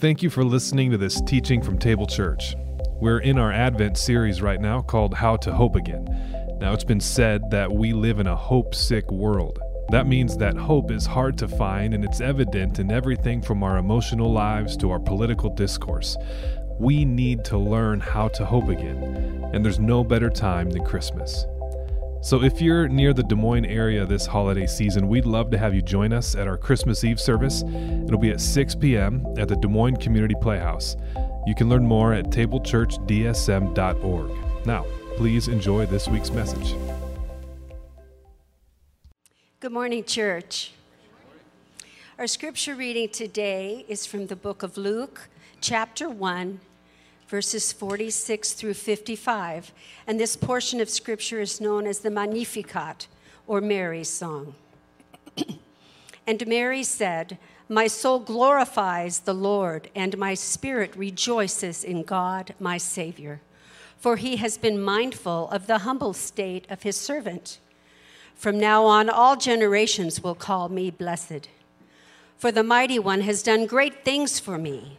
Thank you for listening to this teaching from Table Church. We're in our Advent series right now called How to Hope Again. Now, it's been said that we live in a hope sick world. That means that hope is hard to find and it's evident in everything from our emotional lives to our political discourse. We need to learn how to hope again, and there's no better time than Christmas. So, if you're near the Des Moines area this holiday season, we'd love to have you join us at our Christmas Eve service. It'll be at 6 p.m. at the Des Moines Community Playhouse. You can learn more at tablechurchdsm.org. Now, please enjoy this week's message. Good morning, church. Our scripture reading today is from the book of Luke, chapter 1, verses 46 through 55. And this portion of scripture is known as the Magnificat, or Mary's song. and Mary said, My soul glorifies the Lord, and my spirit rejoices in God, my Savior. For he has been mindful of the humble state of his servant. From now on, all generations will call me blessed. For the mighty one has done great things for me.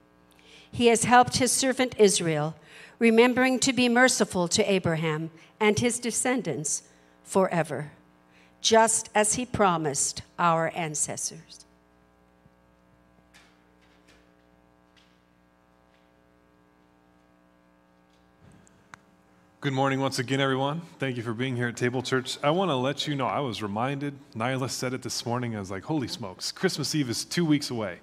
He has helped his servant Israel, remembering to be merciful to Abraham and his descendants forever, just as he promised our ancestors. Good morning once again, everyone. Thank you for being here at Table Church. I want to let you know I was reminded, Nyla said it this morning. I was like, holy smokes, Christmas Eve is two weeks away.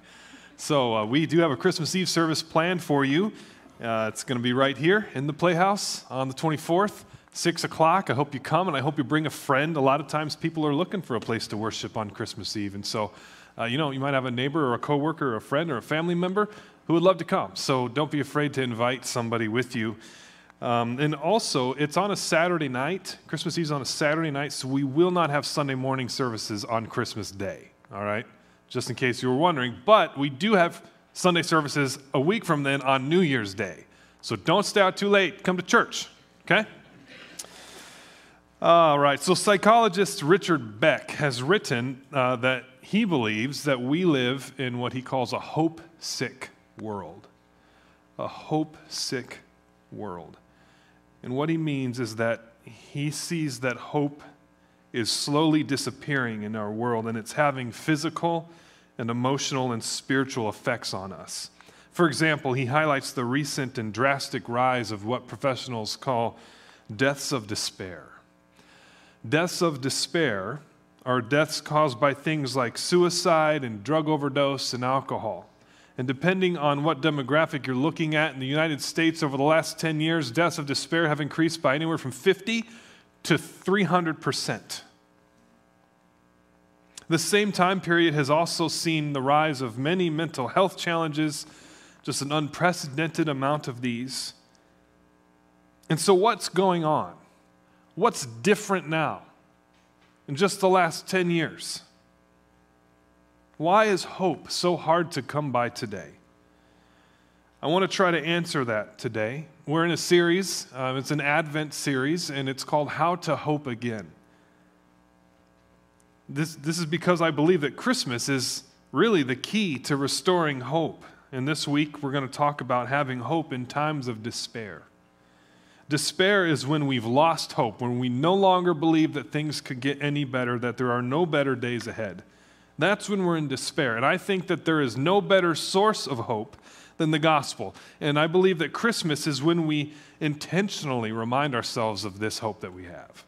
So uh, we do have a Christmas Eve service planned for you. Uh, it's going to be right here in the Playhouse on the 24th, 6 o'clock. I hope you come and I hope you bring a friend. A lot of times people are looking for a place to worship on Christmas Eve. And so, uh, you know, you might have a neighbor or a coworker or a friend or a family member who would love to come. So don't be afraid to invite somebody with you. Um, and also, it's on a Saturday night. Christmas Eve is on a Saturday night, so we will not have Sunday morning services on Christmas Day. All right? Just in case you were wondering. But we do have Sunday services a week from then on New Year's Day. So don't stay out too late. Come to church, okay? All right, so psychologist Richard Beck has written uh, that he believes that we live in what he calls a hope sick world. A hope sick world. And what he means is that he sees that hope is slowly disappearing in our world and it's having physical and emotional and spiritual effects on us. For example, he highlights the recent and drastic rise of what professionals call deaths of despair. Deaths of despair are deaths caused by things like suicide and drug overdose and alcohol. And depending on what demographic you're looking at in the United States over the last 10 years, deaths of despair have increased by anywhere from 50 to 300 percent. The same time period has also seen the rise of many mental health challenges, just an unprecedented amount of these. And so, what's going on? What's different now in just the last 10 years? Why is hope so hard to come by today? I want to try to answer that today. We're in a series, uh, it's an Advent series, and it's called How to Hope Again. This, this is because I believe that Christmas is really the key to restoring hope. And this week, we're going to talk about having hope in times of despair. Despair is when we've lost hope, when we no longer believe that things could get any better, that there are no better days ahead. That's when we're in despair. And I think that there is no better source of hope than the gospel. And I believe that Christmas is when we intentionally remind ourselves of this hope that we have.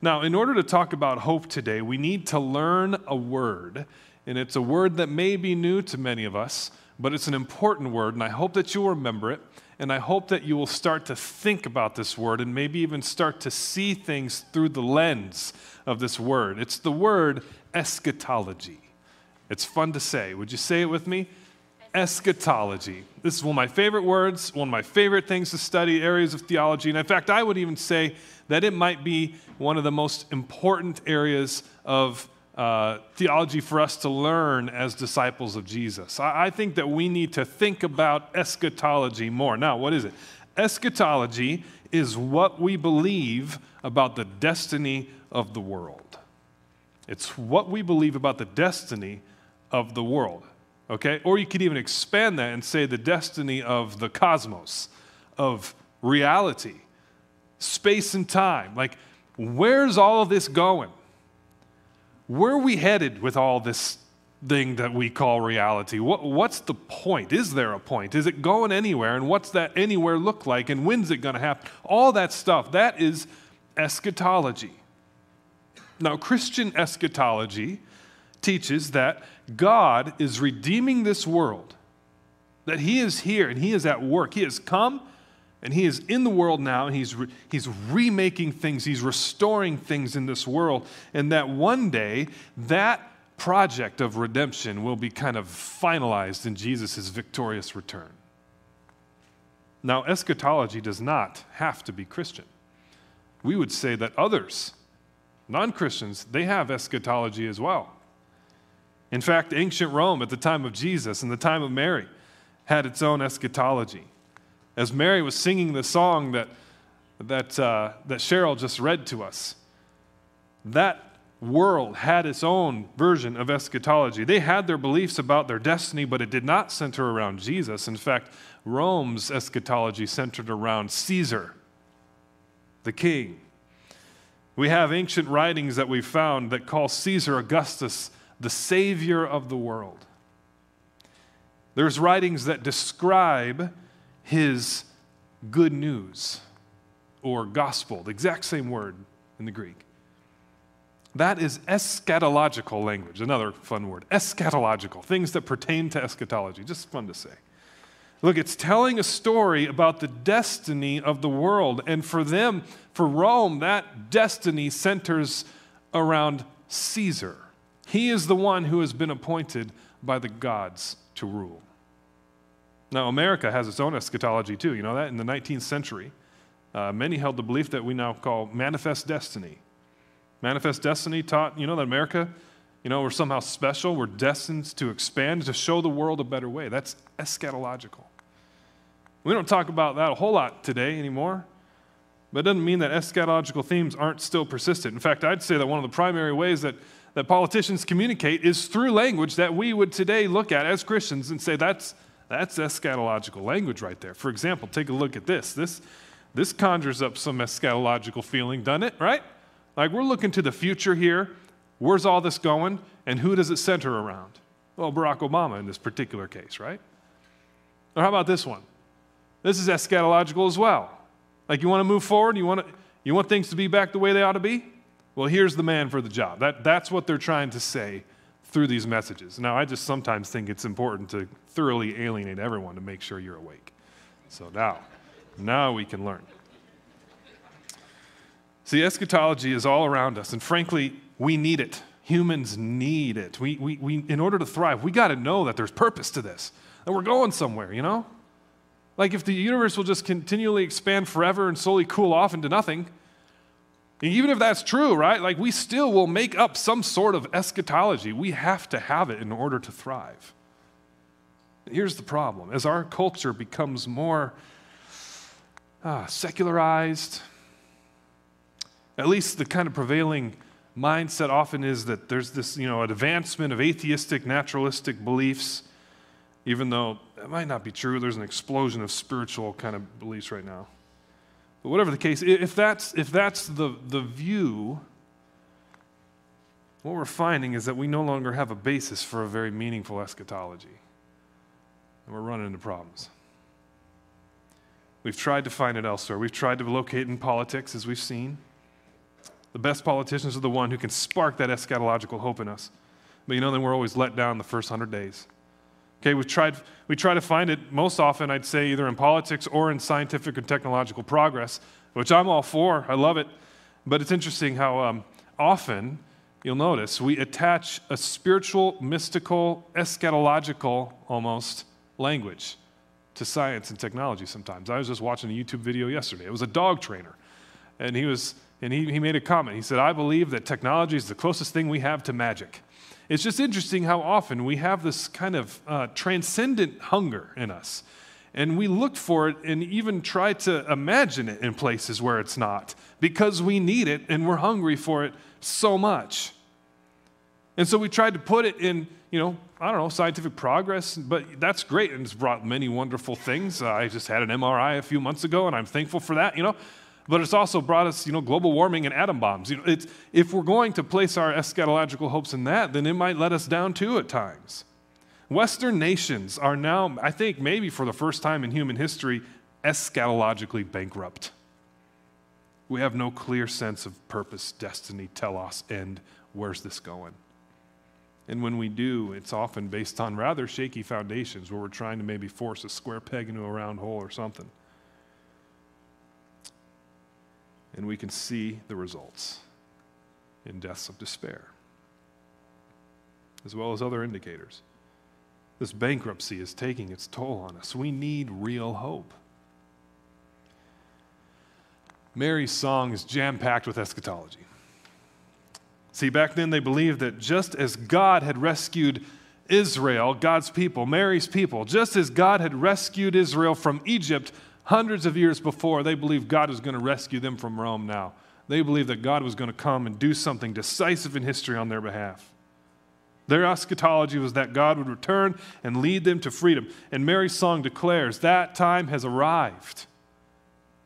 Now, in order to talk about hope today, we need to learn a word. And it's a word that may be new to many of us, but it's an important word, and I hope that you'll remember it. And I hope that you will start to think about this word and maybe even start to see things through the lens of this word. It's the word eschatology. It's fun to say. Would you say it with me? Eschatology. This is one of my favorite words, one of my favorite things to study, areas of theology. And in fact, I would even say that it might be one of the most important areas of uh, theology for us to learn as disciples of Jesus. I, I think that we need to think about eschatology more. Now, what is it? Eschatology is what we believe about the destiny of the world. It's what we believe about the destiny of the world. Okay? Or you could even expand that and say the destiny of the cosmos, of reality, space and time. Like, where's all of this going? Where are we headed with all this thing that we call reality? What, what's the point? Is there a point? Is it going anywhere? And what's that anywhere look like? And when's it going to happen? All that stuff, that is eschatology. Now, Christian eschatology teaches that God is redeeming this world, that He is here and He is at work. He has come and he is in the world now, and he's, re- he's remaking things, he's restoring things in this world. And that one day, that project of redemption will be kind of finalized in Jesus' victorious return. Now, eschatology does not have to be Christian. We would say that others, non Christians, they have eschatology as well. In fact, ancient Rome at the time of Jesus and the time of Mary had its own eschatology. As Mary was singing the song that, that, uh, that Cheryl just read to us, that world had its own version of eschatology. They had their beliefs about their destiny, but it did not center around Jesus. In fact, Rome's eschatology centered around Caesar, the king. We have ancient writings that we found that call Caesar Augustus the savior of the world. There's writings that describe his good news or gospel, the exact same word in the Greek. That is eschatological language, another fun word. Eschatological, things that pertain to eschatology. Just fun to say. Look, it's telling a story about the destiny of the world. And for them, for Rome, that destiny centers around Caesar. He is the one who has been appointed by the gods to rule. Now, America has its own eschatology too. You know that? In the 19th century, uh, many held the belief that we now call manifest destiny. Manifest destiny taught, you know, that America, you know, we're somehow special, we're destined to expand, to show the world a better way. That's eschatological. We don't talk about that a whole lot today anymore, but it doesn't mean that eschatological themes aren't still persistent. In fact, I'd say that one of the primary ways that, that politicians communicate is through language that we would today look at as Christians and say that's that's eschatological language right there. For example, take a look at this. This, this conjures up some eschatological feeling, doesn't it? Right? Like we're looking to the future here. Where's all this going? And who does it center around? Well, Barack Obama in this particular case, right? Or how about this one? This is eschatological as well. Like you want to move forward, you want, to, you want things to be back the way they ought to be? Well, here's the man for the job. That, that's what they're trying to say through these messages. Now, I just sometimes think it's important to thoroughly alienate everyone to make sure you're awake. So now, now we can learn. See, eschatology is all around us, and frankly, we need it. Humans need it. We, we, we, in order to thrive, we got to know that there's purpose to this, that we're going somewhere, you know? Like if the universe will just continually expand forever and slowly cool off into nothing, even if that's true, right? Like we still will make up some sort of eschatology. We have to have it in order to thrive. Here's the problem as our culture becomes more uh, secularized, at least the kind of prevailing mindset often is that there's this, you know, advancement of atheistic, naturalistic beliefs, even though that might not be true. There's an explosion of spiritual kind of beliefs right now. But whatever the case, if that's, if that's the, the view, what we're finding is that we no longer have a basis for a very meaningful eschatology. And we're running into problems. We've tried to find it elsewhere. We've tried to locate in politics, as we've seen. The best politicians are the one who can spark that eschatological hope in us. But you know, then we're always let down the first hundred days. Okay, we tried, we try to find it most often, I'd say, either in politics or in scientific and technological progress, which I'm all for. I love it. But it's interesting how um, often, you'll notice, we attach a spiritual, mystical, eschatological almost language to science and technology sometimes. I was just watching a YouTube video yesterday. It was a dog trainer. And he was and he, he made a comment. He said, I believe that technology is the closest thing we have to magic. It's just interesting how often we have this kind of uh, transcendent hunger in us. And we look for it and even try to imagine it in places where it's not because we need it and we're hungry for it so much. And so we tried to put it in, you know, I don't know, scientific progress, but that's great and it's brought many wonderful things. Uh, I just had an MRI a few months ago and I'm thankful for that, you know. But it's also brought us, you know, global warming and atom bombs. You know, it's, if we're going to place our eschatological hopes in that, then it might let us down too at times. Western nations are now, I think, maybe for the first time in human history, eschatologically bankrupt. We have no clear sense of purpose, destiny, telos, end. Where's this going? And when we do, it's often based on rather shaky foundations where we're trying to maybe force a square peg into a round hole or something. And we can see the results in deaths of despair, as well as other indicators. This bankruptcy is taking its toll on us. We need real hope. Mary's song is jam packed with eschatology. See, back then they believed that just as God had rescued Israel, God's people, Mary's people, just as God had rescued Israel from Egypt hundreds of years before, they believed God was going to rescue them from Rome now. They believed that God was going to come and do something decisive in history on their behalf. Their eschatology was that God would return and lead them to freedom. And Mary's song declares that time has arrived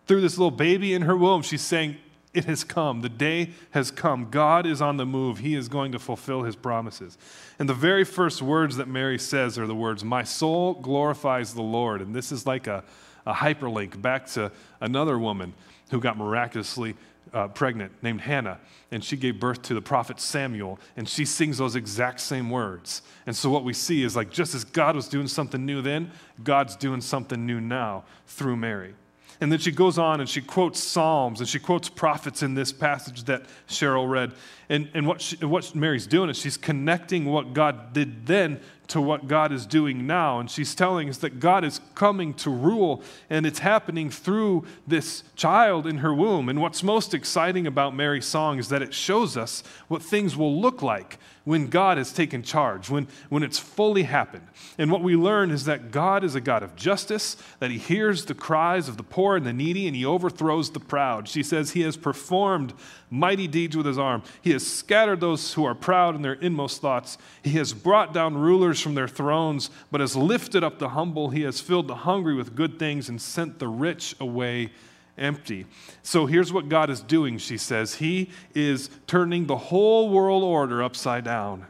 through this little baby in her womb, she's saying, It has come. The day has come. God is on the move. He is going to fulfill his promises. And the very first words that Mary says are the words, My soul glorifies the Lord. And this is like a, a hyperlink back to another woman who got miraculously uh, pregnant named Hannah, and she gave birth to the prophet Samuel, and she sings those exact same words. And so, what we see is like just as God was doing something new then, God's doing something new now through Mary. And then she goes on and she quotes Psalms and she quotes prophets in this passage that Cheryl read. And, and what, she, what Mary's doing is she's connecting what God did then to what God is doing now. And she's telling us that God is coming to rule, and it's happening through this child in her womb. And what's most exciting about Mary's song is that it shows us what things will look like when God has taken charge, when, when it's fully happened. And what we learn is that God is a God of justice, that He hears the cries of the poor and the needy, and He overthrows the proud. She says, He has performed mighty deeds with His arm. He has scattered those who are proud in their inmost thoughts. He has brought down rulers from their thrones, but has lifted up the humble. He has filled the hungry with good things and sent the rich away empty. So here's what God is doing, she says. He is turning the whole world order upside down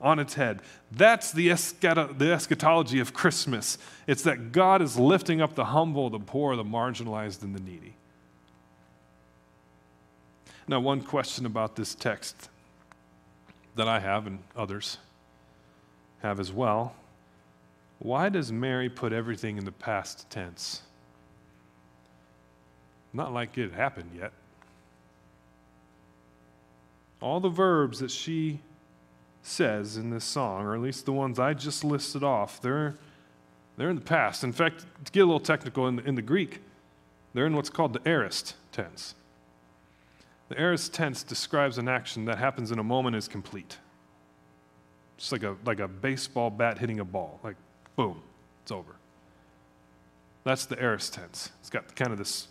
on its head. That's the, the eschatology of Christmas. It's that God is lifting up the humble, the poor, the marginalized, and the needy. Now, one question about this text that I have and others have as well why does Mary put everything in the past tense? Not like it happened yet. All the verbs that she says in this song, or at least the ones I just listed off, they're, they're in the past. In fact, to get a little technical in the, in the Greek, they're in what's called the aorist tense. The aorist tense describes an action that happens in a moment is complete. Just like a, like a baseball bat hitting a ball. Like, boom, it's over. That's the aorist tense. It's got kind of this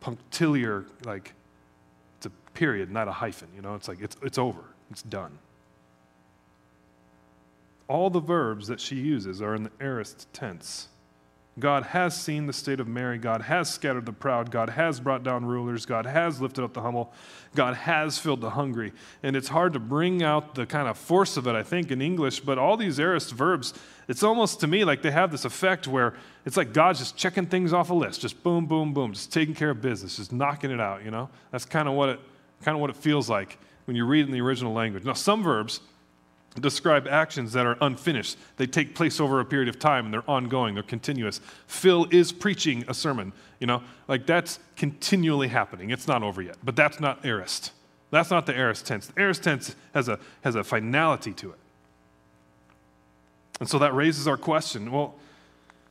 punctiliar, like, it's a period, not a hyphen, you know? It's like, it's, it's over, it's done. All the verbs that she uses are in the aorist tense. God has seen the state of Mary. God has scattered the proud. God has brought down rulers. God has lifted up the humble. God has filled the hungry. And it's hard to bring out the kind of force of it, I think, in English, but all these aorist verbs, it's almost to me like they have this effect where it's like God's just checking things off a list, just boom, boom, boom, just taking care of business, just knocking it out, you know? That's kind of what it kind of what it feels like when you read in the original language. Now, some verbs, describe actions that are unfinished. They take place over a period of time and they're ongoing, they're continuous. Phil is preaching a sermon, you know, like that's continually happening. It's not over yet, but that's not aorist. That's not the aorist tense. The aorist tense has a, has a finality to it. And so that raises our question well,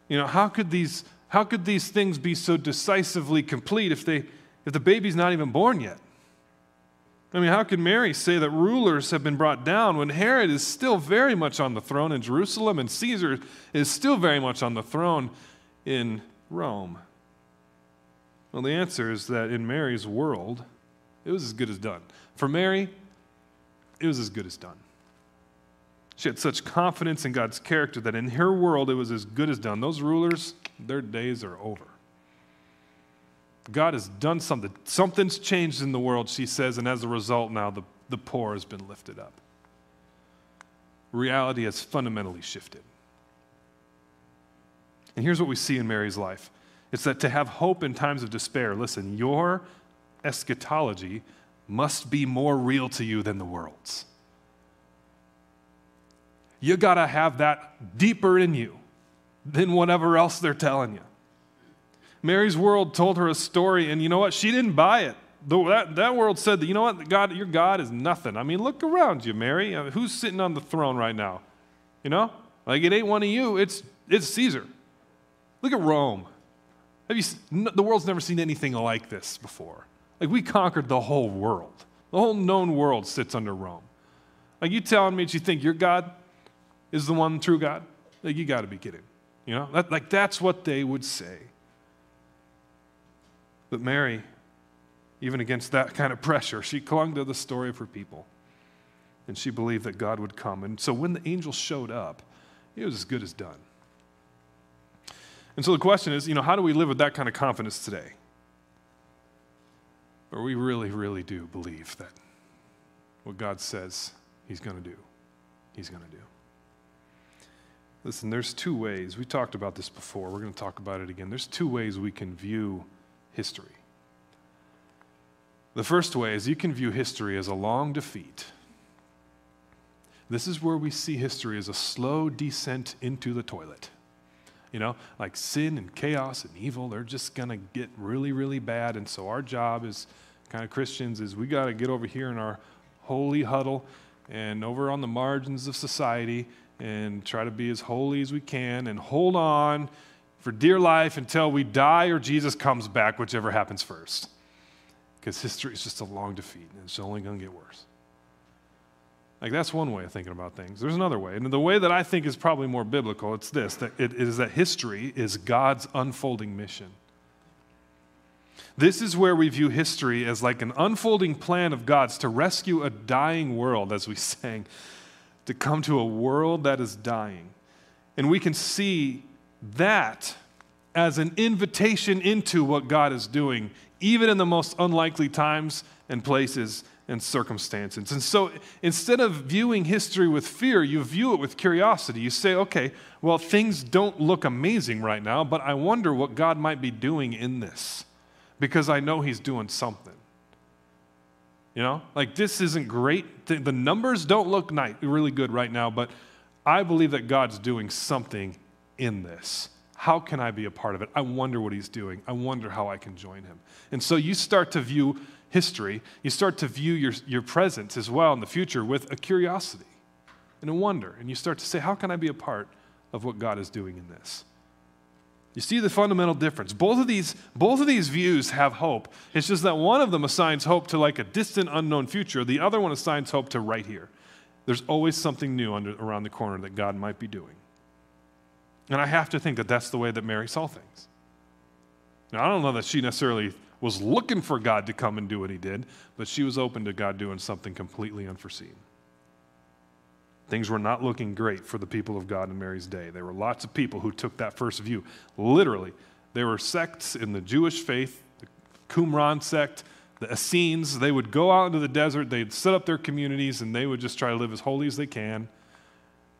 You know, how could these, how could these things be so decisively complete if, they, if the baby's not even born yet? I mean, how could Mary say that rulers have been brought down when Herod is still very much on the throne in Jerusalem and Caesar is still very much on the throne in Rome? Well, the answer is that in Mary's world, it was as good as done. For Mary, it was as good as done. She had such confidence in God's character that in her world, it was as good as done. Those rulers, their days are over. God has done something. Something's changed in the world, she says, and as a result, now the, the poor has been lifted up. Reality has fundamentally shifted. And here's what we see in Mary's life it's that to have hope in times of despair, listen, your eschatology must be more real to you than the world's. You got to have that deeper in you than whatever else they're telling you. Mary's world told her a story, and you know what? She didn't buy it. That, that world said that, you know what? God, your God is nothing. I mean, look around you, Mary. I mean, who's sitting on the throne right now? You know? Like, it ain't one of you, it's, it's Caesar. Look at Rome. Have you, the world's never seen anything like this before. Like, we conquered the whole world. The whole known world sits under Rome. Like, you telling me that you think your God is the one true God? Like, you got to be kidding. You know? That, like, that's what they would say. But Mary, even against that kind of pressure, she clung to the story of her people. And she believed that God would come. And so when the angel showed up, it was as good as done. And so the question is, you know, how do we live with that kind of confidence today? Where we really, really do believe that what God says He's going to do, He's going to do. Listen, there's two ways. We talked about this before. We're going to talk about it again. There's two ways we can view history. The first way is you can view history as a long defeat. This is where we see history as a slow descent into the toilet. You know, like sin and chaos and evil, they're just going to get really, really bad. And so our job as kind of Christians is we got to get over here in our holy huddle and over on the margins of society and try to be as holy as we can and hold on for dear life until we die or Jesus comes back, whichever happens first. Because history is just a long defeat and it's only going to get worse. Like that's one way of thinking about things. There's another way. And the way that I think is probably more biblical, it's this that it is that history is God's unfolding mission. This is where we view history as like an unfolding plan of God's to rescue a dying world, as we sang, to come to a world that is dying. And we can see that as an invitation into what God is doing, even in the most unlikely times and places and circumstances. And so instead of viewing history with fear, you view it with curiosity. You say, okay, well, things don't look amazing right now, but I wonder what God might be doing in this because I know He's doing something. You know, like this isn't great. The numbers don't look really good right now, but I believe that God's doing something in this. How can I be a part of it? I wonder what he's doing. I wonder how I can join him. And so you start to view history, you start to view your, your presence as well in the future with a curiosity and a wonder. And you start to say, How can I be a part of what God is doing in this? You see the fundamental difference. Both of these, both of these views have hope. It's just that one of them assigns hope to like a distant, unknown future. The other one assigns hope to right here. There's always something new under, around the corner that God might be doing. And I have to think that that's the way that Mary saw things. Now, I don't know that she necessarily was looking for God to come and do what he did, but she was open to God doing something completely unforeseen. Things were not looking great for the people of God in Mary's day. There were lots of people who took that first view. Literally, there were sects in the Jewish faith, the Qumran sect, the Essenes. They would go out into the desert, they'd set up their communities, and they would just try to live as holy as they can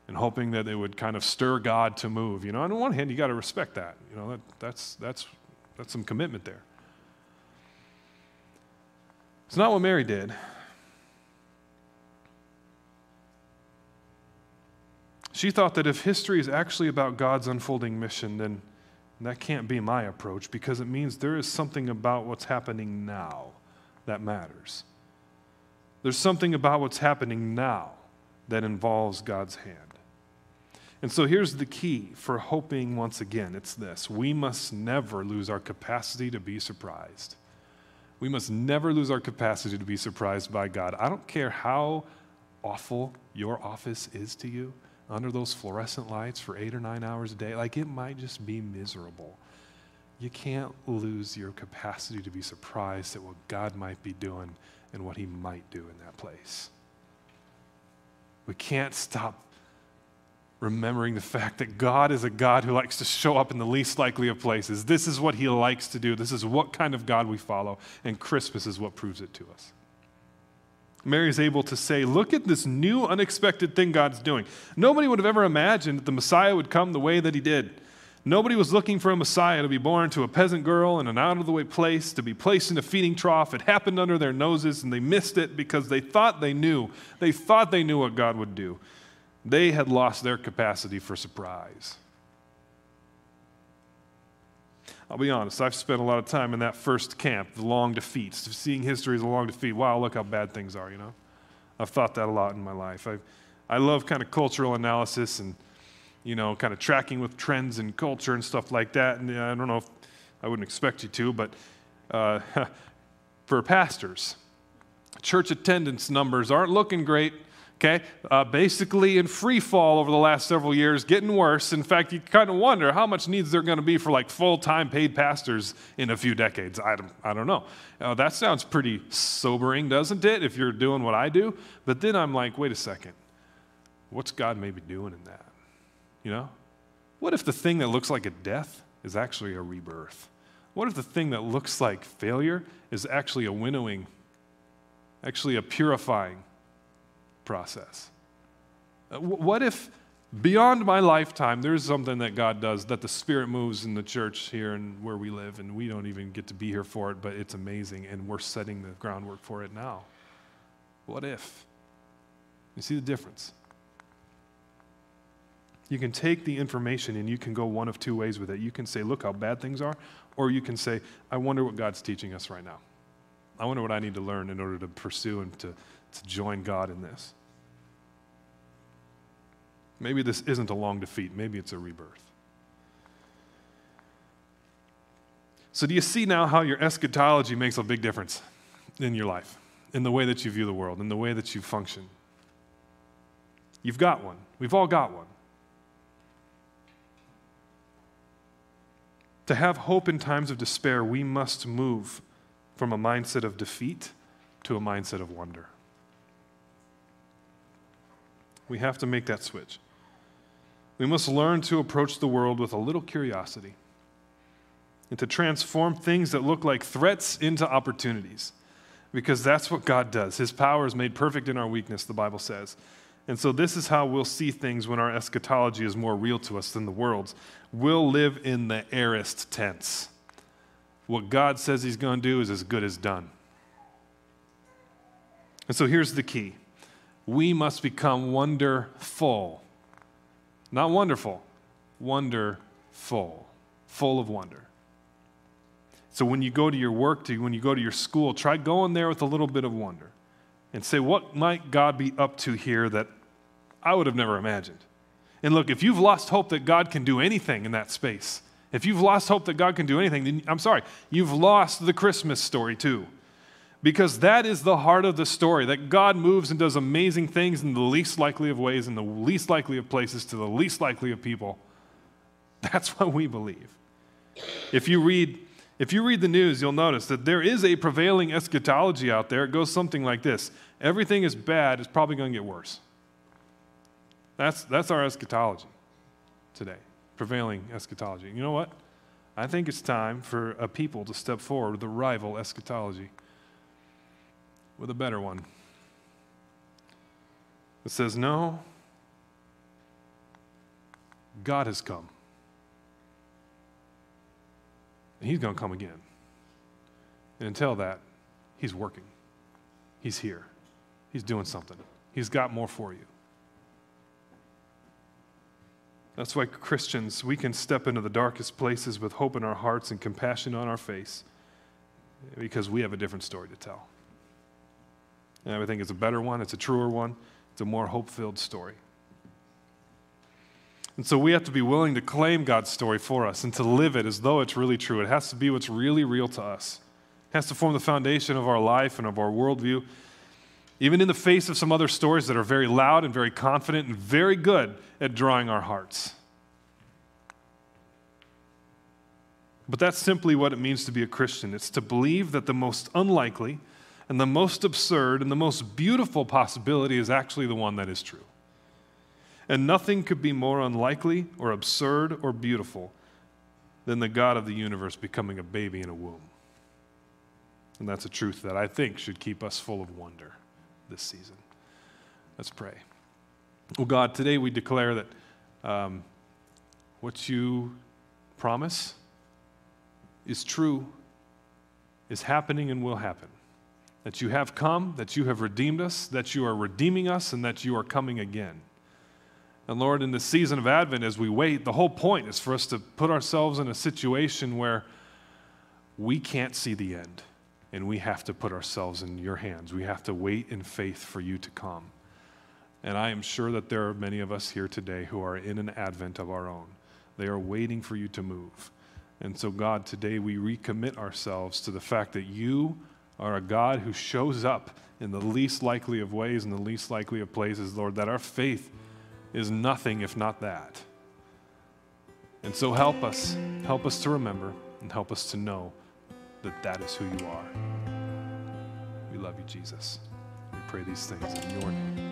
and hoping that it would kind of stir God to move. You know, on the one hand, you got to respect that. You know, that, that's, that's, that's some commitment there. It's not what Mary did. She thought that if history is actually about God's unfolding mission, then that can't be my approach because it means there is something about what's happening now that matters. There's something about what's happening now that involves God's hand. And so here's the key for hoping once again it's this we must never lose our capacity to be surprised. We must never lose our capacity to be surprised by God. I don't care how awful your office is to you under those fluorescent lights for eight or nine hours a day. Like it might just be miserable. You can't lose your capacity to be surprised at what God might be doing and what He might do in that place. We can't stop remembering the fact that God is a God who likes to show up in the least likely of places. This is what he likes to do. This is what kind of God we follow, and Christmas is what proves it to us. Mary is able to say, Look at this new, unexpected thing God's doing. Nobody would have ever imagined that the Messiah would come the way that he did. Nobody was looking for a Messiah to be born to a peasant girl in an out of the way place, to be placed in a feeding trough. It happened under their noses, and they missed it because they thought they knew. They thought they knew what God would do. They had lost their capacity for surprise. I'll be honest, I've spent a lot of time in that first camp, the long defeats, seeing history as a long defeat. Wow, look how bad things are, you know? I've thought that a lot in my life. i I love kind of cultural analysis and, you know, kind of tracking with trends and culture and stuff like that. And I don't know if I wouldn't expect you to, but uh, for pastors, church attendance numbers aren't looking great okay? Uh, basically in free fall over the last several years, getting worse. In fact, you kind of wonder how much needs there going to be for like full time paid pastors in a few decades. I don't, I don't know. Uh, that sounds pretty sobering, doesn't it, if you're doing what I do? But then I'm like, wait a second. What's God maybe doing in that? You know? What if the thing that looks like a death is actually a rebirth? What if the thing that looks like failure is actually a winnowing, actually a purifying, process? Uh, what if beyond my lifetime there's something that God does that the Spirit moves in the church here and where we live, and we don't even get to be here for it, but it's amazing, and we're setting the groundwork for it now? What if? You see the difference? You can take the information and you can go one of two ways with it. You can say, look how bad things are, or you can say, I wonder what God's teaching us right now. I wonder what I need to learn in order to pursue and to, to join God in this. Maybe this isn't a long defeat, maybe it's a rebirth. So, do you see now how your eschatology makes a big difference in your life, in the way that you view the world, in the way that you function? You've got one. We've all got one. To have hope in times of despair, we must move from a mindset of defeat to a mindset of wonder. We have to make that switch. We must learn to approach the world with a little curiosity and to transform things that look like threats into opportunities because that's what God does. His power is made perfect in our weakness, the Bible says. And so, this is how we'll see things when our eschatology is more real to us than the world's. We'll live in the aorist tense. What God says He's going to do is as good as done. And so, here's the key we must become wonderful not wonderful, wonderful, full of wonder. So when you go to your work, to, when you go to your school, try going there with a little bit of wonder and say, what might God be up to here that I would have never imagined? And look, if you've lost hope that God can do anything in that space, if you've lost hope that God can do anything, then I'm sorry, you've lost the Christmas story too. Because that is the heart of the story that God moves and does amazing things in the least likely of ways, in the least likely of places, to the least likely of people. That's what we believe. If you read if you read the news, you'll notice that there is a prevailing eschatology out there. It goes something like this Everything is bad, it's probably going to get worse. That's, that's our eschatology today, prevailing eschatology. You know what? I think it's time for a people to step forward with a rival eschatology with a better one that says, No, God has come. And He's going to come again. And until that, He's working. He's here. He's doing something. He's got more for you. That's why Christians, we can step into the darkest places with hope in our hearts and compassion on our face because we have a different story to tell. And I think it's a better one, it's a truer one, it's a more hope filled story. And so we have to be willing to claim God's story for us and to live it as though it's really true. It has to be what's really real to us. It has to form the foundation of our life and of our worldview. Even in the face of some other stories that are very loud and very confident and very good at drawing our hearts. But that's simply what it means to be a Christian. It's to believe that the most unlikely and the most absurd and the most beautiful possibility is actually the one that is true. And nothing could be more unlikely or absurd or beautiful than the God of the universe becoming a baby in a womb. And that's a truth that I think should keep us full of wonder this season. Let's pray. Well, God, today we declare that um, what you promise is true, is happening, and will happen. That you have come, that you have redeemed us, that you are redeeming us, and that you are coming again. And Lord, in the season of Advent, as we wait, the whole point is for us to put ourselves in a situation where we can't see the end. And we have to put ourselves in your hands. We have to wait in faith for you to come. And I am sure that there are many of us here today who are in an Advent of our own. They are waiting for you to move. And so, God, today we recommit ourselves to the fact that you are a God who shows up in the least likely of ways, in the least likely of places, Lord, that our faith is nothing if not that. And so help us, help us to remember, and help us to know that that is who you are. We love you, Jesus. We pray these things in your name.